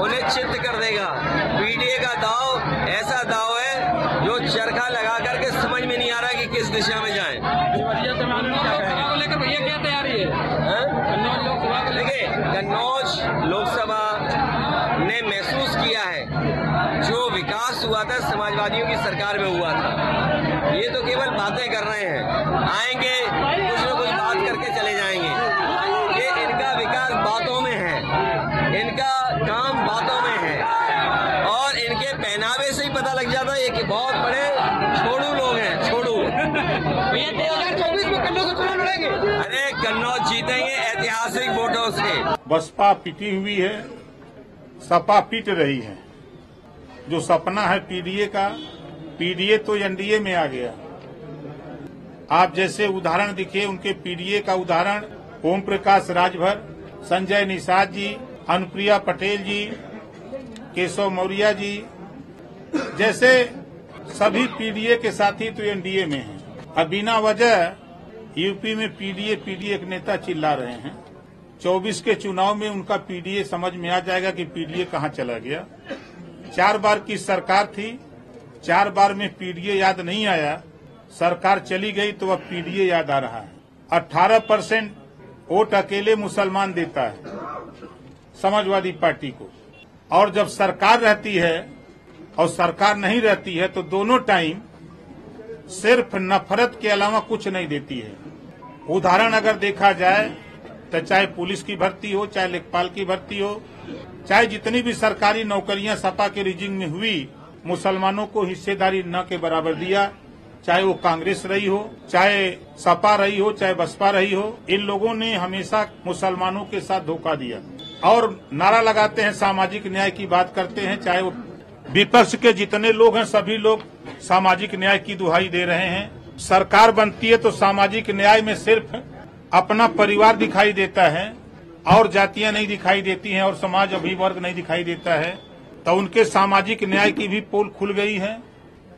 उन्हें चित्त कर देगा। पीडीए का दाव, ऐसा दाव है जो चरखा लगा करके समझ में नहीं आ रहा कि किस दिशा में जाए। देखिए, कन्नौज लोकसभा ने महसूस किया है, जो विकास हुआ था, समाजवादियों की सरकार में हुआ था। ये तो केवल बातें कर रहे हैं। आएँगे, कुछ न कुछ बात करके चले जाएँगे। ये इनका विकास बातों में है। इनका काम और इनके पहनावे से ही पता लग जाता है ये कि बहुत बड़े छोड़ू लोग हैं छोड़ू। भैया दो हज़ार चौबीस में कन्नौज चुनाव लड़ेंगे। अरे कन्नौज जीतेंगे ऐतिहासिक वोटों से। बसपा पिटी हुई है सपा पीट रही है। जो सपना है पीडीए का पीडीए तो एनडीए में आ गया। आप जैसे उदाहरण दिखे उनके पीडीए का उदाहरण ओम प्रकाश राजभर संजय निषाद जी अनुप्रिया पटेल जी केशव मौर्य जी, जैसे सभी पीडीए के साथी तो एनडीए में हैं। अब बिना वजह यूपी में पीडीए पीडीए एक नेता चिल्ला रहे हैं। 24 के चुनाव में उनका पीडीए समझ में आ जाएगा कि पीडीए कहाँ चला गया। चार बार की सरकार थी, चार बार में पीडीए याद नहीं आया। सरकार चली गई तो अब पीडीए याद आ रहा है। 18 परसेंट वोट अकेले मुसलमान देता है। समाजवादी पार्टी को। और जब सरकार रहती है और सरकार नहीं रहती है तो दोनों टाइम सिर्फ़ नफरत के अलावा कुछ नहीं देती है। उदाहरण अगर देखा जाए तो चाहे पुलिस की भर्ती हो, चाहे लेखपाल की भर्ती हो, चाहे जितनी भी सरकारी नौकरियाँ सपा के रिजिंग में हुई, मुसलमानों को हिस्सेदारी न के बराबर दिया। चाहे वो कांग्रेस रही हो, चाहे सपा रही हो, चाहे बसपा रही हो, इन लोगों ने हमेशा मुसलमानों के साथ धोखा दिया। और नारा लगाते हैं, सामाजिक न्याय की बात करते हैं, चाहे वो विपक्ष के जितने लोग हैं, सभी लोग सामाजिक न्याय की दुहाई दे रहे हैं। सरकार बनती है तो सामाजिक न्याय में सिर्फ़ अपना परिवार दिखाई देता है, और जातियाँ नहीं दिखाई देती हैं, और समाज अभिवर्ग नहीं दिखाई देता है। तो उनके सामाजिक न्याय की भी पोल खुल गई है।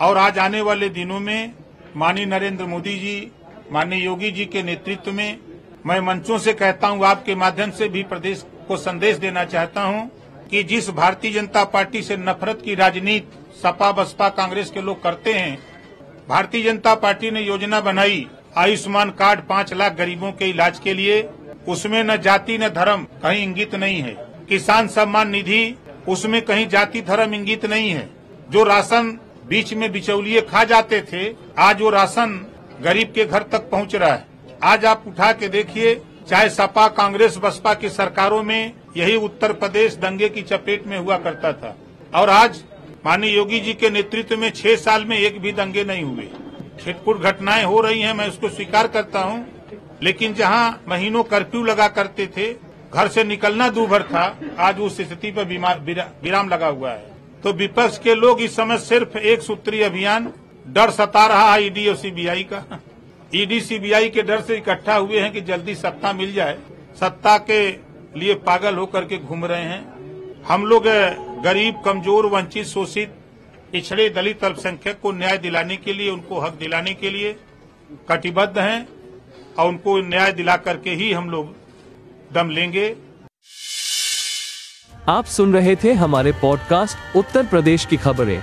और आज आने वाले दिनों में माननीय नरेंद्र मोदी जी, माननीय योगी जी के नेतृत्व में मैं मंचों से कहता हूँ, आपके माध्यम से भी प्रदेश को संदेश देना चाहता हूँ कि जिस भारतीय जनता पार्टी से नफरत की राजनीति सपा बसपा कांग्रेस के लोग करते हैं, भारतीय जनता पार्टी ने योजना बनाई आयुष्मान कार्ड पाँच लाख गरीबों के इलाज के लिए। उसमें न जाति न धर्म कहीं इंगित नहीं है। किसान सम्मान निधि, उसमें कहीं जाति धर्म इंगित नहीं है। जो राशन बीच में बिचौलिए खा जाते थे, आज वो राशन गरीब के घर तक पहुँच रहा है। आज आप उठा के देखिए चाहे सपा, कांग्रेस, बसपा की सरकारों में यही उत्तर प्रदेश दंगे की चपेट में हुआ करता था। और आज माननीय योगी जी के नेतृत्व में छह साल में एक भी दंगे नहीं हुए। छिटपुट घटनाएँ हो रही हैं, मैं उसको स्वीकार करता हूँ। लेकिन जहाँ महीनों कर्फ्यू लगा करते थे, घर से निकलना दूभर था, आज उस स्थिति पर विराम लगा हुआ है। तो विपक्ष के लोग इस समय सिर्फ़ एक सूत्रीय अभियान, डर सता रहा है ईडी और सीबीआई का। ईडी, सीबीआई के डर से इकट्ठा हुए हैं कि जल्दी सत्ता मिल जाए। सत्ता के लिए पागल होकर के घूम रहे हैं। हम लोग गरीब, कमज़ोर, वंचित, शोषित, पिछड़े दलित अल्पसंख्यक को न्याय दिलाने के लिए, उनको हक दिलाने के लिए कटिबद्ध हैं और उनको न्याय दिला करके ही हम लोग दम लेंगे। आप सुन रहे थे हमारे पॉडकास्ट उत्तर प्रदेश की खबरें।